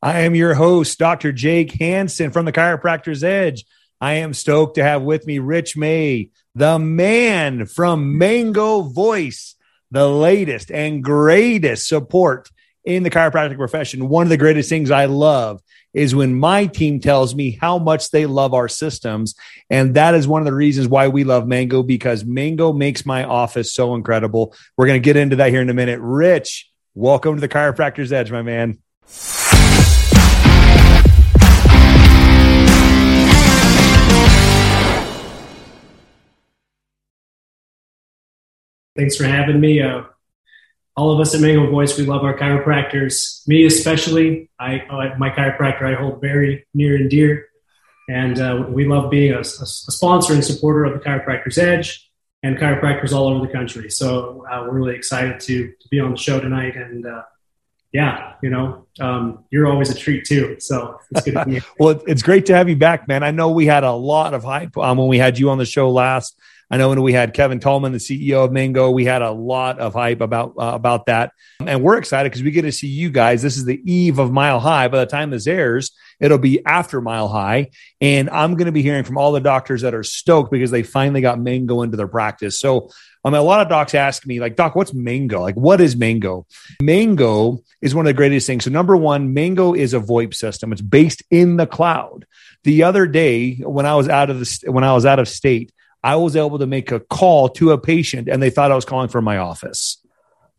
I am your host, Dr. Jake Hansen from the Chiropractor's Edge. I am stoked to have with me Rich May, the man from Mango Voice, the latest and greatest support in the chiropractic profession. One of the greatest things I love is when my team tells me how much they love our systems. And that is one of the reasons why we love Mango because Mango makes my office so incredible. We're going to get into that here in a minute. Rich, welcome to the Chiropractor's Edge, my man. Thanks for having me. Uh, all of us at Mango Voice, we love our chiropractors. Me especially, I, my chiropractor I hold very near and dear, and uh, we love being a, a, sponsor and supporter of the Chiropractor's Edge and chiropractors all over the country. So uh, we're really excited to, to be on the show tonight, and uh, yeah, you know, um, you're always a treat too. So it's good to be well, it's great to have you back, man. I know we had a lot of hype um, when we had you on the show last. I know when we had Kevin Tallman, the CEO of Mango, we had a lot of hype about uh, about that, and we're excited because we get to see you guys. This is the eve of Mile High. By the time this airs, it'll be after Mile High, and I'm going to be hearing from all the doctors that are stoked because they finally got Mango into their practice. So I mean, a lot of docs ask me, like, Doc, what's Mango? Like, what is Mango? Mango is one of the greatest things. So, number one, Mango is a VoIP system. It's based in the cloud. The other day, when I was out of the when I was out of state, I was able to make a call to a patient and they thought I was calling from my office.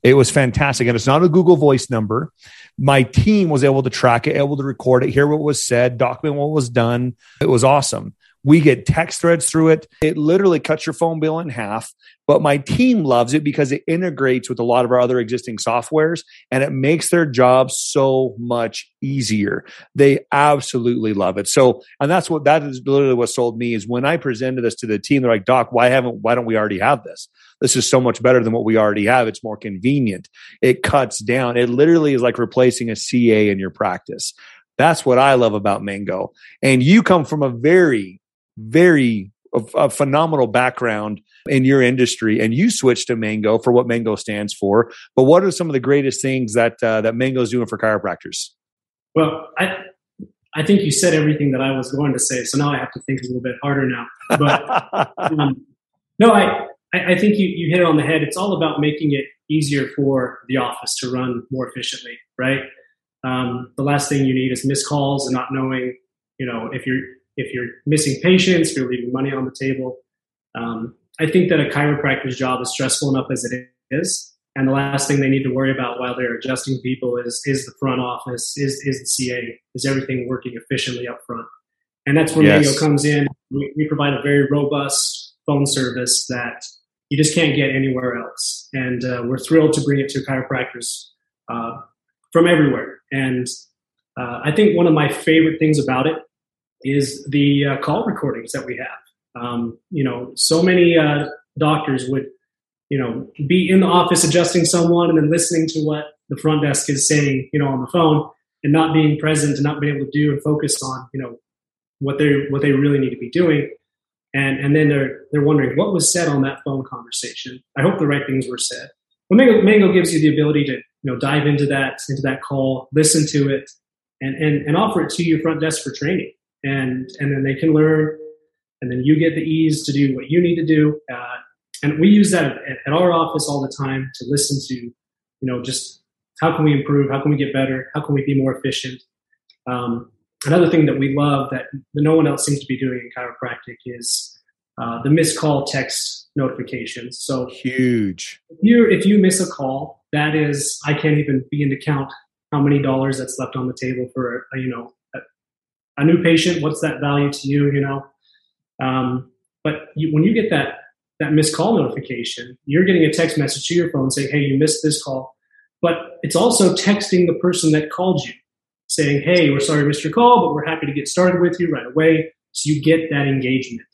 It was fantastic. And it's not a Google Voice number. My team was able to track it, able to record it, hear what was said, document what was done. It was awesome. We get text threads through it. It literally cuts your phone bill in half. But my team loves it because it integrates with a lot of our other existing softwares and it makes their job so much easier. They absolutely love it. So, and that's what that is literally what sold me is when I presented this to the team, they're like, Doc, why haven't, why don't we already have this? This is so much better than what we already have. It's more convenient. It cuts down. It literally is like replacing a CA in your practice. That's what I love about Mango. And you come from a very very a, a phenomenal background in your industry and you switched to mango for what mango stands for. But what are some of the greatest things that uh, that mango is doing for chiropractors? Well i i think you said everything that i was going to say so now i have to think a little bit harder now. But um, no I, I think you, you hit it on the head. It's all about making it easier for the office to run more efficiently right? Um, the last thing you need is missed calls and not knowing you know if you're if you're missing patients, you're leaving money on the table. Um, I think that a chiropractor's job is stressful enough as it is. And the last thing they need to worry about while they're adjusting people is is the front office, is is the CA, is everything working efficiently up front. And that's where yes. Comes in. We, we, provide a very robust phone service that you just can't get anywhere else. And uh, we're thrilled to bring it to chiropractors uh, from everywhere. And uh, I think one of my favorite things about it is the uh, call recordings that we have. Um, you know, so many uh, doctors would, you know, be in the office adjusting someone and then listening to what the front desk is saying, you know, on the phone, and not being present and not being able to do and focus on, you know, what they what they really need to be doing. And and then they're they're wondering what was said on that phone conversation. I hope the right things were said. Well, Mango, Mango gives you the ability to you know dive into that into that call, listen to it, and and, and offer it to your front desk for training and and then they can learn and then you get the ease to do what you need to do. Uh, and we use that at, at, our office all the time to listen to you know just how can we improve? How can we get better? How can we be more efficient? Um, another thing that we love that no one else seems to be doing in chiropractic is uh, the missed call text notifications. So huge. if you if you miss a call that is i can't even begin to count how many dollars that's left on the table for a, you know a new patient, what's that value to you? You know, um, but you, when you get that that missed call notification, you're getting a text message to your phone saying, "Hey, you missed this call," but it's also texting the person that called you, saying, "Hey, we're sorry, missed your call, but we're happy to get started with you right away." So you get that engagement.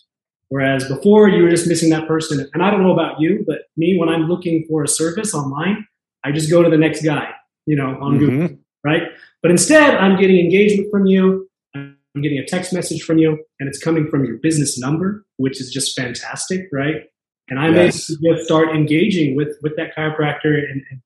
Whereas before, you were just missing that person. And I don't know about you, but me, when I'm looking for a service online, I just go to the next guy, you know, on mm-hmm. Google, right? But instead, I'm getting engagement from you. I'm getting a text message from you and it's coming from your business number, which is just fantastic, right? And I'm yes. able to start engaging with, with that chiropractor and, and,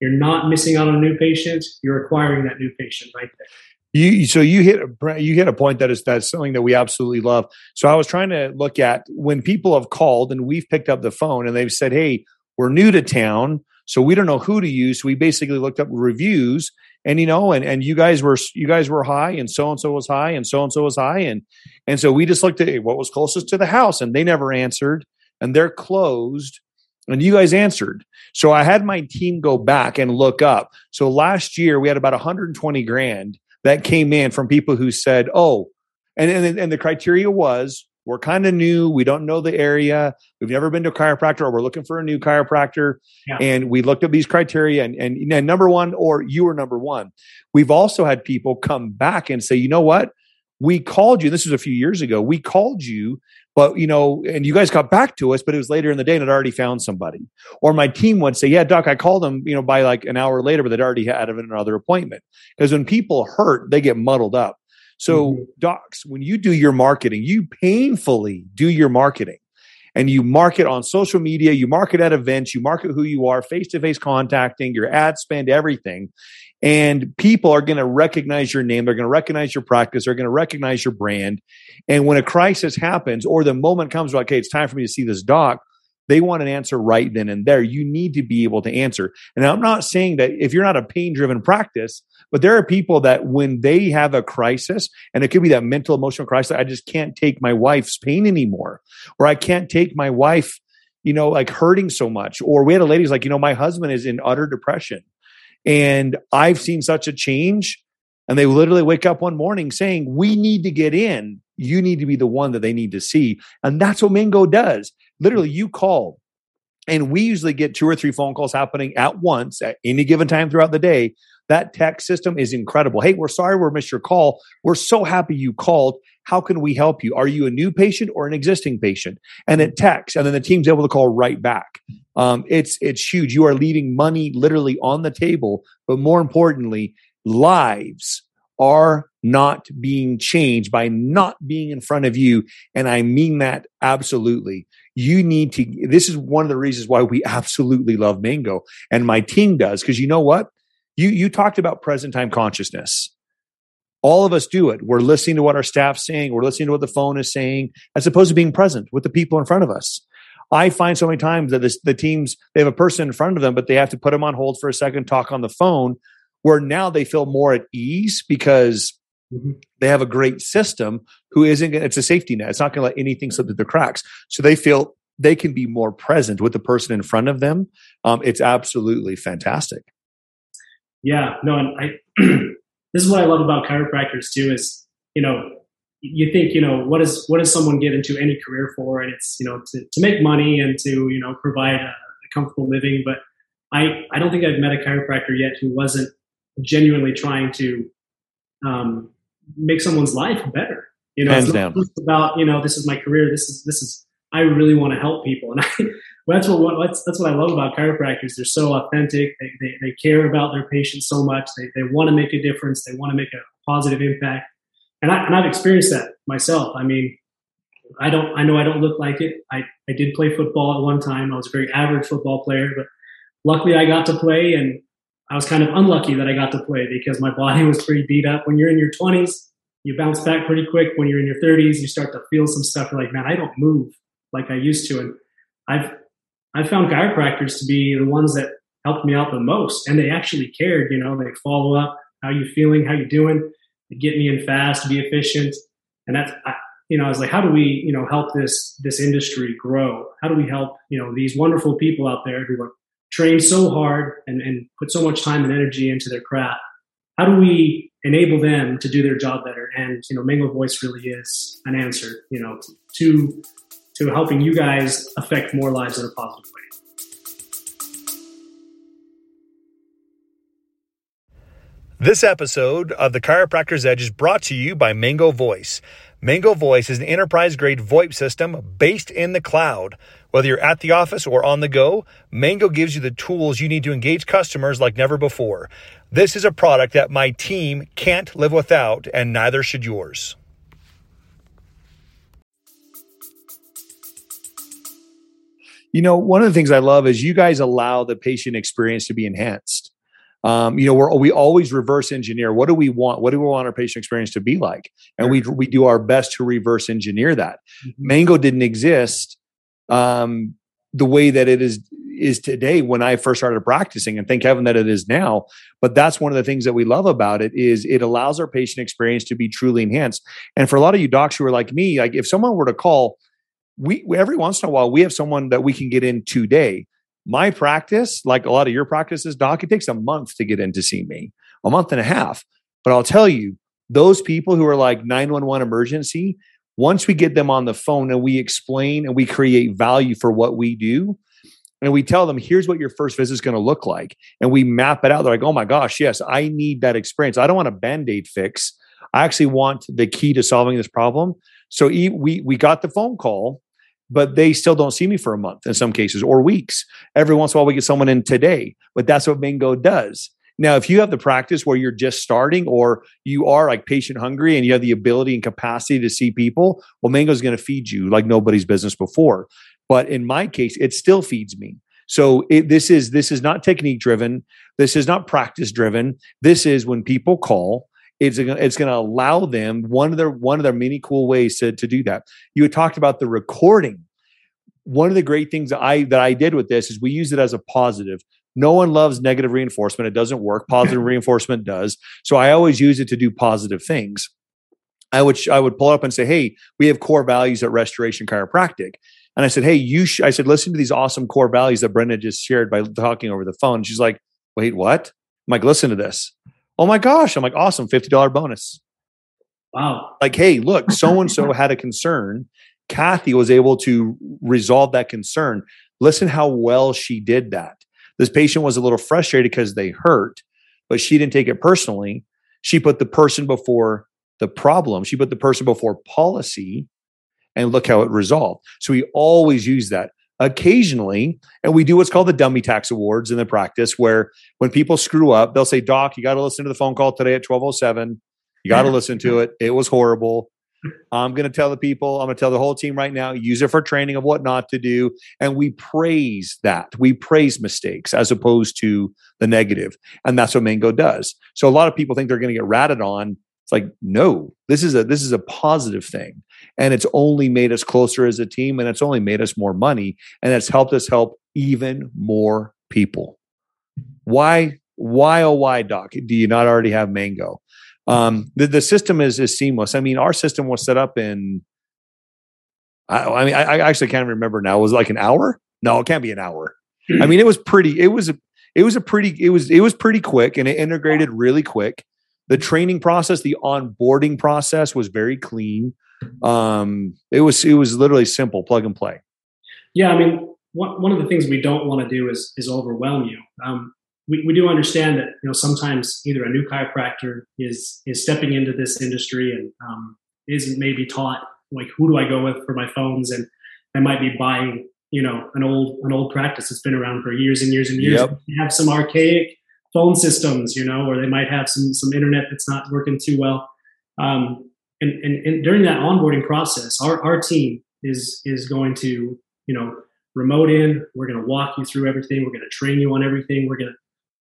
you're not missing out on a new patient, you're acquiring that new patient right there. You so you hit you hit a point that is that's something that we absolutely love. So I was trying to look at when people have called and we've picked up the phone and they've said, "Hey, we're new to town, so we don't know who to use." So we basically looked up reviews and you know and and you guys were you guys were high and so and so was high and so and so was high. And and so we just looked at what was closest to the house and they never answered and they're closed and you guys answered. So i had my team go back and look up. So last year we had about 120 grand that came in from people who said oh and and, and the criteria was we're kind of new. We don't know the area. We've never been to a chiropractor or we're looking for a new chiropractor. Yeah. And we looked at these criteria and, and, and number one, or you were number one. We've also had people come back and say, you know what? We called you. This was a few years ago. We called you, but you know, and you guys got back to us, but it was later in the day and had already found somebody. Or my team would say, yeah, doc, I called them, you know, by like an hour later, but they'd already had another appointment. Because when people hurt, they get muddled up. So, mm-hmm. docs, when you do your marketing, you painfully do your marketing and you market on social media, you market at events, you market who you are, face to face contacting, your ad spend, everything. And people are going to recognize your name. They're going to recognize your practice. They're going to recognize your brand. And when a crisis happens or the moment comes, like, okay, it's time for me to see this doc, they want an answer right then and there. You need to be able to answer. And I'm not saying that if you're not a pain driven practice, but there are people that when they have a crisis, and it could be that mental emotional crisis, I just can't take my wife's pain anymore, or I can't take my wife, you know, like hurting so much. Or we had a lady who's like, you know, my husband is in utter depression. And I've seen such a change. And they literally wake up one morning saying, We need to get in. You need to be the one that they need to see. And that's what Mango does. Literally, you call, and we usually get two or three phone calls happening at once at any given time throughout the day that text system is incredible. Hey, we're sorry we missed your call. We're so happy you called. How can we help you? Are you a new patient or an existing patient? And it texts, and then the team's able to call right back. Um, it's it's huge. You are leaving money literally on the table, but more importantly, lives are not being changed by not being in front of you. And I mean that absolutely. You need to, this is one of the reasons why we absolutely love Mango and my team does. Cause you know what? You you talked about present time consciousness. All of us do it. We're listening to what our staff's saying. We're listening to what the phone is saying, as opposed to being present with the people in front of us. I find so many times that this, the teams they have a person in front of them, but they have to put them on hold for a second, talk on the phone. Where now they feel more at ease because mm-hmm. they have a great system who isn't. It's a safety net. It's not going to let anything slip through the cracks. So they feel they can be more present with the person in front of them. Um, it's absolutely fantastic. Yeah, no, and I this is what I love about chiropractors too is you know you think you know what is what does someone get into any career for and it's you know to, to make money and to you know provide a, a comfortable living but I I don't think I've met a chiropractor yet who wasn't genuinely trying to um, make someone's life better. You know, Hands it's not down. about you know this is my career. This is this is I really want to help people, and I that's what that's, that's what I love about chiropractors. They're so authentic. They, they, they care about their patients so much. They, they want to make a difference. They want to make a positive impact. And, I, and I've experienced that myself. I mean, I don't, I know I don't look like it. I, I did play football at one time. I was a very average football player, but luckily I got to play and I was kind of unlucky that I got to play because my body was pretty beat up. When you're in your 20s, you bounce back pretty quick. When you're in your 30s, you start to feel some stuff. You're like, man, I don't move like I used to. And I've I found chiropractors to be the ones that helped me out the most, and they actually cared. You know, they follow up, how you feeling, how you doing, they get me in fast, be efficient, and that's I, you know, I was like, how do we you know help this this industry grow? How do we help you know these wonderful people out there who are trained so hard and, and put so much time and energy into their craft? How do we enable them to do their job better? And you know, Mango Voice really is an answer. You know, to to helping you guys affect more lives in a positive way. This episode of the Chiropractor's Edge is brought to you by Mango Voice. Mango Voice is an enterprise grade VoIP system based in the cloud. Whether you're at the office or on the go, Mango gives you the tools you need to engage customers like never before. This is a product that my team can't live without, and neither should yours. you know, one of the things I love is you guys allow the patient experience to be enhanced. Um, you know, we're, we always reverse engineer. What do we want? What do we want our patient experience to be like? And we we do our best to reverse engineer that. Mm-hmm. Mango didn't exist um, the way that it is is today when I first started practicing, and thank heaven that it is now. But that's one of the things that we love about it is it allows our patient experience to be truly enhanced. And for a lot of you docs who are like me, like if someone were to call, we every once in a while we have someone that we can get in today my practice, like a lot of your practices, doc, it takes a month to get in to see me, a month and a half. But I'll tell you, those people who are like 911 emergency, once we get them on the phone and we explain and we create value for what we do, and we tell them, here's what your first visit is going to look like. And we map it out. They're like, oh my gosh, yes, I need that experience. I don't want a band aid fix. I actually want the key to solving this problem. So we, we got the phone call but they still don't see me for a month in some cases or weeks. Every once in a while, we get someone in today, but that's what Mango does. Now, if you have the practice where you're just starting or you are like patient hungry and you have the ability and capacity to see people, well, Mango is going to feed you like nobody's business before. But in my case, it still feeds me. So it, this is this is not technique driven. This is not practice driven. This is when people call it's it's going to allow them one of their one of their many cool ways to to do that. You had talked about the recording. One of the great things that I that I did with this is we use it as a positive. No one loves negative reinforcement; it doesn't work. Positive reinforcement does. So I always use it to do positive things. I would I would pull up and say, "Hey, we have core values at Restoration Chiropractic." And I said, "Hey, you," I said, "Listen to these awesome core values that Brenda just shared by talking over the phone." She's like, "Wait, what?" I'm like, "Listen to this." Oh my gosh. I'm like, awesome, $50 bonus. Wow. Like, hey, look, so and so had a concern. Kathy was able to resolve that concern. Listen how well she did that. This patient was a little frustrated because they hurt, but she didn't take it personally. She put the person before the problem. She put the person before policy and look how it resolved. So we always use that occasionally, and we do what's called the dummy tax awards in the practice, where when people screw up, they'll say, Doc, you got to listen to the phone call today at 1207. You got to listen to it. It was horrible. I'm going to tell the people, I'm going to tell the whole team right now, use it for training of what not to do. And we praise that. We praise mistakes as opposed to the negative. And that's what Mango does. So a lot of people think they're going to get ratted on. It's like, no, this is a this is a positive thing. And it's only made us closer as a team and it's only made us more money and it's helped us help even more people. Why why oh why doc? Do you not already have mango? Um, the, the system is is seamless. I mean our system was set up in i, I mean I, I, actually can't remember now. Was it like an hour? No it can't be an hour. I mean it was pretty it was a it was a pretty it was it was pretty quick and it integrated really quick the training process the onboarding process was very clean um, it was it was literally simple, plug and play. Yeah, I mean, one, one of the things we don't want to do is is overwhelm you. Um, we, we do understand that you know sometimes either a new chiropractor is is stepping into this industry and um, isn't maybe taught like who do I go with for my phones and I might be buying you know an old an old practice that's been around for years and years and years. Yep. have some archaic phone systems, you know, or they might have some some internet that's not working too well. Um, and, and, and during that onboarding process, our, our team is is going to you know remote in. We're going to walk you through everything. We're going to train you on everything. We're going to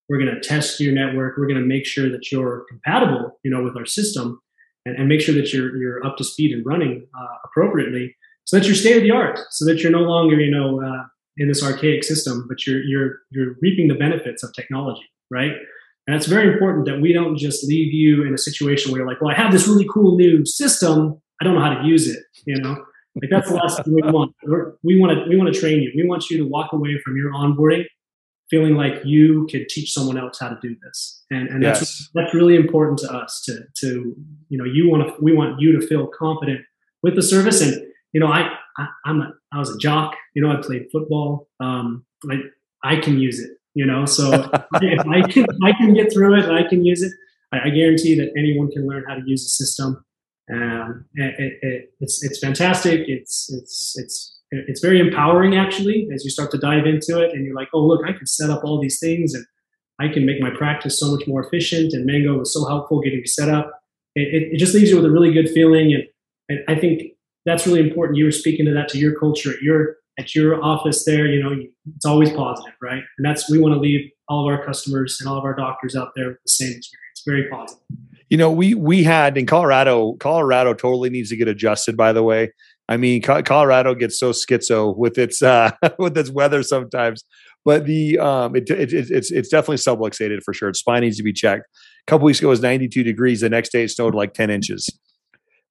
we're going to test your network. We're going to make sure that you're compatible, you know, with our system, and, and make sure that you're you're up to speed and running uh, appropriately, so that you're state of the art, so that you're no longer, you know, uh, in this archaic system, but you're you're you're reaping the benefits of technology, right? And it's very important that we don't just leave you in a situation where you're like, well, I have this really cool new system. I don't know how to use it. You know, like that's the last thing we want. We're, we want to we want to train you. We want you to walk away from your onboarding feeling like you could teach someone else how to do this. And, and yes. that's that's really important to us. To to you know, you want to we want you to feel confident with the service. And you know, I, I am a I was a jock. You know, I played football. Um, I I can use it you know? So if i can i can get through it and i can use it I, I, guarantee that anyone can learn how to use the system. Um, it, it, it's it's fantastic. It's it's it's it's very empowering actually as you start to dive into it and you're like oh look i can set up all these things and i can make my practice so much more efficient and mango was so helpful getting me set up. It, it just leaves you with a really good feeling and, and i think that's really important. You were speaking to that to your culture. At your at your office there, you know, it's always positive, right? And that's we want to leave all of our customers and all of our doctors out there with the same experience. Very positive. You know, we we had in Colorado. Colorado totally needs to get adjusted. By the way, I mean Colorado gets so schizo with its uh, with its weather sometimes. But the um, it, it, it, it's it's definitely subluxated for sure. Its spine needs to be checked. A couple weeks ago it was 92 degrees. The next day it snowed like 10 inches.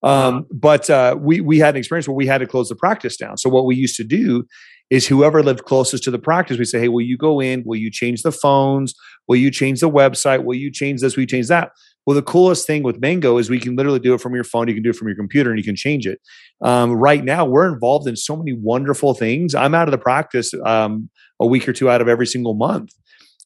Um, but uh, we we had an experience where we had to close the practice down. So what we used to do is whoever lived closest to the practice, we say, hey, will you go in? Will you change the phones? Will you change the website? Will you change this? Will you change that? Well, the coolest thing with Mango is we can literally do it from your phone. You can do it from your computer, and you can change it. Um, right now, we're involved in so many wonderful things. I'm out of the practice um, a week or two out of every single month.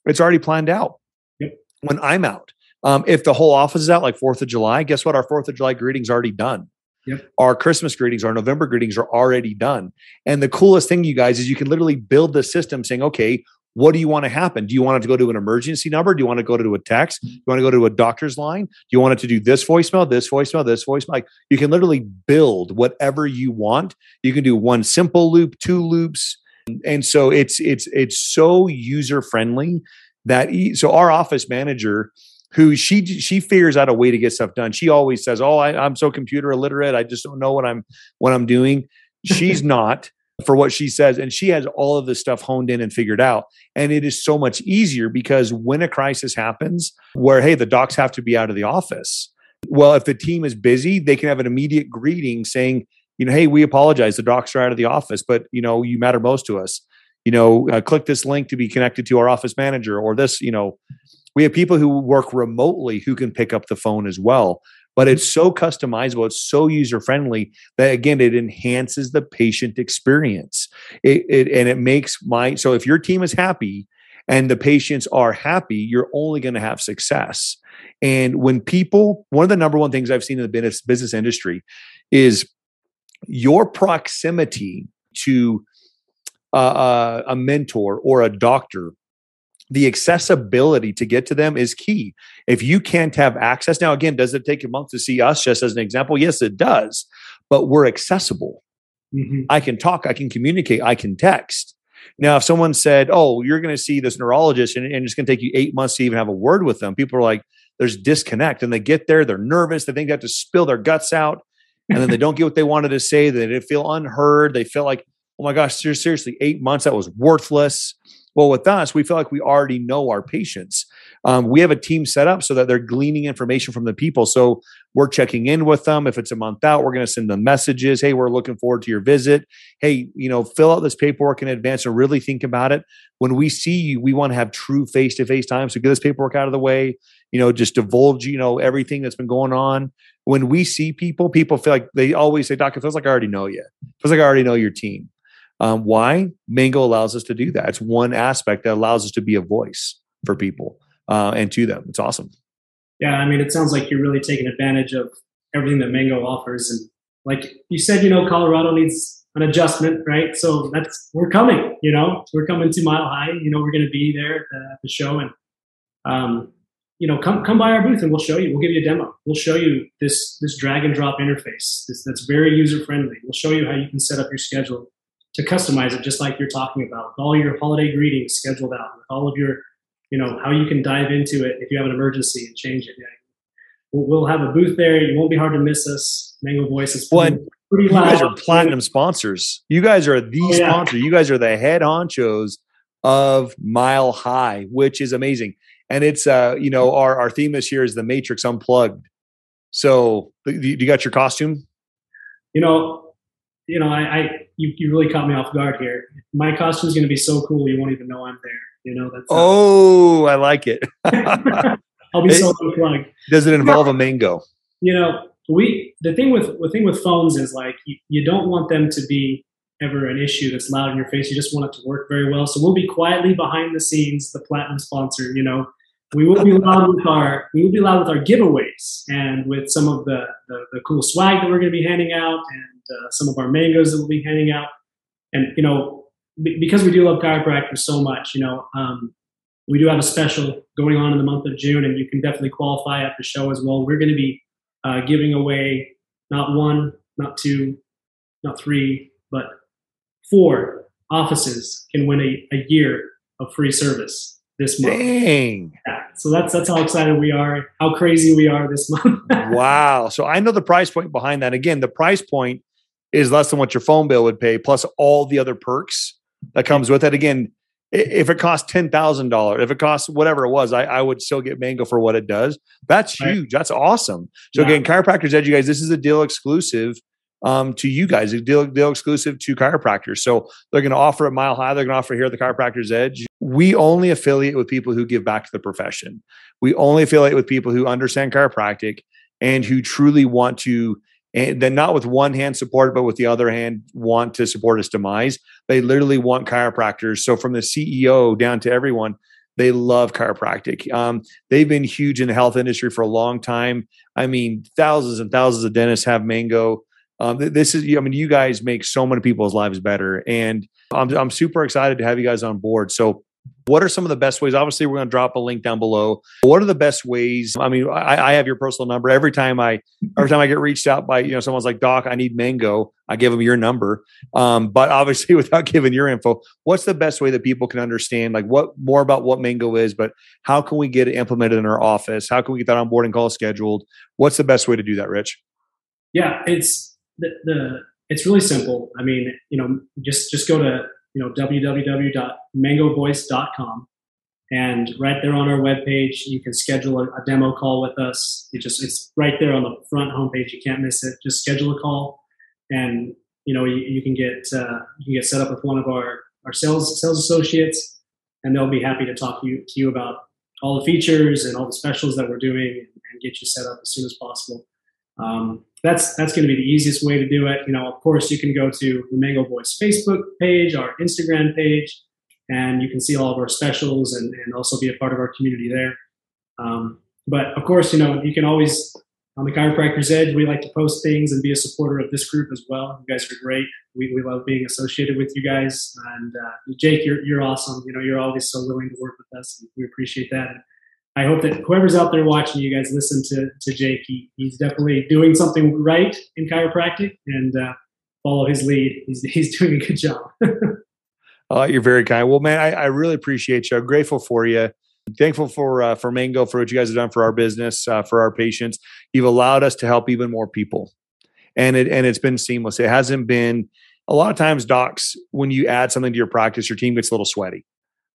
It's already planned out. Yep. When I'm out, um, if the whole office is out, like Fourth of July, guess what? Our Fourth of July greetings already done. Yep. Our Christmas greetings, our November greetings are already done. And the coolest thing, you guys, is you can literally build the system saying, okay, what do you want to happen? Do you want it to go to an emergency number? Do you want to go to a text? Do you want to go to a doctor's line? Do you want it to do this voicemail, this voicemail, this voicemail? Like you can literally build whatever you want. You can do one simple loop, two loops, and so it's it's it's so user friendly that so our office manager who she she figures out a way to get stuff done. She always says, "Oh, I, am so computer illiterate. I just don't know what I'm what I'm doing." She's not for what she says, and she has all of this stuff honed in and figured out. And it is so much easier because when a crisis happens, where hey, the docs have to be out of the office. Well, if the team is busy, they can have an immediate greeting saying, you know, hey, we apologize. The docs are out of the office, but you know, you matter most to us. You know, uh, click this link to be connected to our office manager, or this, you know, we have people who work remotely who can pick up the phone as well. But it's so customizable, it's so user friendly that again, it enhances the patient experience. It, it, and it makes my so if your team is happy and the patients are happy, you're only going to have success. And when people, one of the number one things I've seen in the business, business industry is your proximity to uh, uh a mentor or a doctor the accessibility to get to them is key. If you can't have access, now again, does it take a month to see us, just as an example? Yes, it does, but we're accessible. Mm-hmm. I can talk, I can communicate, I can text. Now, if someone said, Oh, you're going to see this neurologist and, and it's going to take you eight months to even have a word with them, people are like, There's disconnect. And they get there, they're nervous, they think they have to spill their guts out, and then they don't get what they wanted to say. They feel unheard. They feel like, Oh my gosh, seriously, eight months, that was worthless. Well, with us, we feel like we already know our patients. Um, we have a team set up so that they're gleaning information from the people. So we're checking in with them. If it's a month out, we're going to send them messages. Hey, we're looking forward to your visit. Hey, you know, fill out this paperwork in advance and really think about it. When we see you, we want to have true face to face time. So get this paperwork out of the way. You know, just divulge, you know, everything that's been going on. When we see people, people feel like they always say, Doc, it feels like I already know you. Feels like I already know your team. Um, why? Mango allows us to do that. It's one aspect that allows us to be a voice for people uh, and to them. It's awesome. Yeah, I mean, it sounds like you're really taking advantage of everything that Mango offers, and like you said, you know, Colorado needs an adjustment, right? So that's we're coming. You know, we're coming to Mile High. You know, we're going to be there at the, at the show, and um, you know, come come by our booth and we'll show you. We'll give you a demo. We'll show you this this drag and drop interface. This, that's very user friendly. We'll show you how you can set up your schedule to customize it just like you're talking about with all your holiday greetings scheduled out with all of your you know how you can dive into it if you have an emergency and change it. Yeah. we'll, have a booth there. It won't be hard to miss us. Mango voice is pretty, pretty loud. you guys are platinum sponsors. You guys are the oh, yeah. sponsor. You guys are the head honchos of mile high which is amazing. And it's uh you know our our theme this year is the matrix unplugged. So do you got your costume? You know you know, I, I you, you really caught me off guard here. My costume is going to be so cool, you won't even know I'm there. You know, that's uh, oh, I like it. I'll be it, so unplugged. Does it involve a mango? You know, we the thing with the thing with phones is like you, you don't want them to be ever an issue that's loud in your face. You just want it to work very well. So we'll be quietly behind the scenes, the platinum sponsor. You know, we will be loud with our we will be loud with our giveaways and with some of the the, the cool swag that we're going to be handing out and uh, some of our mangoes that we'll be handing out. And, you know, b- because we do love chiropractors so much, you know, um, we do have a special going on in the month of June, and you can definitely qualify at the show as well. We're going to be uh, giving away not one, not two, not three, but four offices can win a, a year of free service this month. Dang. Yeah, so that's that's how excited we are, how crazy we are this month. wow. So I know the price point behind that. Again, the price point is less than what your phone bill would pay, plus all the other perks that comes with it. Again, if it costs ten thousand dollars, if it costs whatever it was, I, I, would still get Mango for what it does. That's right. huge. That's awesome. So yeah. again, chiropractors edge, you guys. This is a deal exclusive um, to you guys, a deal, deal exclusive to chiropractors. So they're going to offer a Mile High. They're going to offer here at the Chiropractors Edge. We only affiliate with people who give back to the profession. We only affiliate with people who understand chiropractic and who truly want to and then not with one hand support, but with the other hand want to support his demise. They literally want chiropractors. So from the CEO down to everyone, they love chiropractic. Um, they've been huge in the health industry for a long time. I mean, thousands and thousands of dentists have Mango. Um, this is, I mean, you guys make so many people's lives better, and I'm I'm super excited to have you guys on board. So what are some of the best ways? Obviously, we're going to drop a link down below. What are the best ways? I mean, I, I, have your personal number. Every time I, every time I get reached out by, you know, someone's like, Doc, I need Mango. I give them your number. Um, but obviously, without giving your info, what's the best way that people can understand, like, what more about what Mango is? But how can we get it implemented in our office? How can we get that onboarding call scheduled? What's the best way to do that, Rich? Yeah, it's the, the it's really simple. I mean, you know, just just go to you know, www.mangovoice.com. And right there on our webpage, you can schedule a, a demo call with us. It just it's right there on the front homepage. You can't miss it. Just schedule a call, and you know you, you can get uh, you can get set up with one of our our sales sales associates, and they'll be happy to talk to you to you about all the features and all the specials that we're doing, and get you set up as soon as possible. Um, that's that's going to be the easiest way to do it. You know, of course, you can go to the Mango Voice Facebook page, our Instagram page, and you can see all of our specials and, and also be a part of our community there. Um, but of course, you know, you can always on the Chiropractor's Edge, we like to post things and be a supporter of this group as well. You guys are great. We, we love being associated with you guys. And uh, Jake, you're, you're awesome. You know, you're always so willing to work with us. we appreciate that. I hope that whoever's out there watching, you guys listen to, to Jake. He, he's definitely doing something right in chiropractic and uh, follow his lead. He's, he's doing a good job. oh, you're very kind. Well, man, I, I, really appreciate you. I'm grateful for you. thankful for uh, for Mango for what you guys have done for our business, uh, for our patients. You've allowed us to help even more people, and it and it's been seamless. It hasn't been a lot of times, docs. When you add something to your practice, your team gets a little sweaty.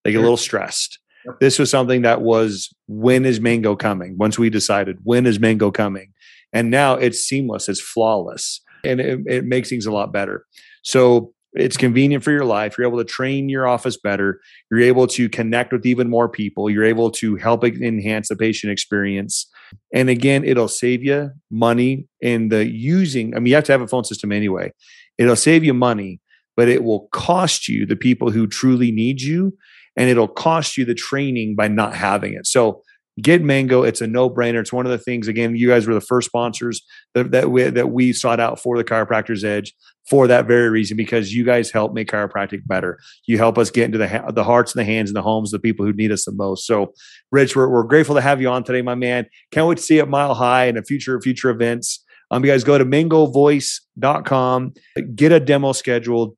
They get a little stressed this was something that was when is Mango coming? Once we decided when is Mango coming, and now it's seamless, it's flawless, and it, it makes things a lot better. So it's convenient for your life. You're able to train your office better. You're able to connect with even more people. You're able to help enhance the patient experience. And again, it'll save you money in the using. I mean, you have to have a phone system anyway. It'll save you money, but it will cost you the people who truly need you and it'll cost you the training by not having it. So get Mango. It's a no brainer. It's one of the things. Again, you guys were the first sponsors that that we, that we sought out for the Chiropractor's Edge for that very reason because you guys help make chiropractic better. You help us get into the the hearts and the hands and the homes of the people who need us the most. So, Rich, we're, we're grateful to have you on today, my man. Can't wait to see you at Mile High and a future future events. Um, you guys go to mangovoice.com, get a demo scheduled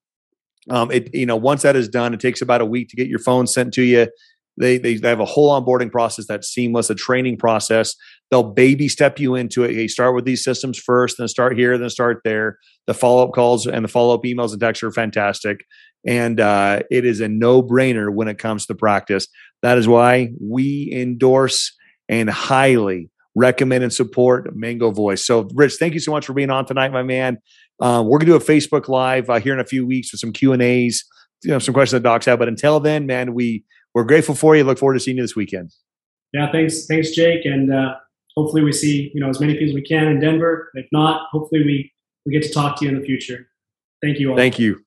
um, it you know once that is done, it takes about a week to get your phone sent to you. They, they, have a whole onboarding process that's seamless, a training process. They'll baby step you into it. You start with these systems first, then start here, then start there. The follow up calls and the follow up emails and texts are fantastic, and uh, it is a no brainer when it comes to practice. That is why we endorse and highly recommend and support Mango Voice. So, Rich, thank you so much for being on tonight, my man. Uh, we're gonna do a Facebook Live uh, here in a few weeks with some Q and A's, you know, some questions that docs have. But until then, man, we we're grateful for you. Look forward to seeing you this weekend. Yeah, thanks, thanks, Jake, and uh, hopefully we see you know as many people as we can in Denver. If not, hopefully we we get to talk to you in the future. Thank you all. Thank you.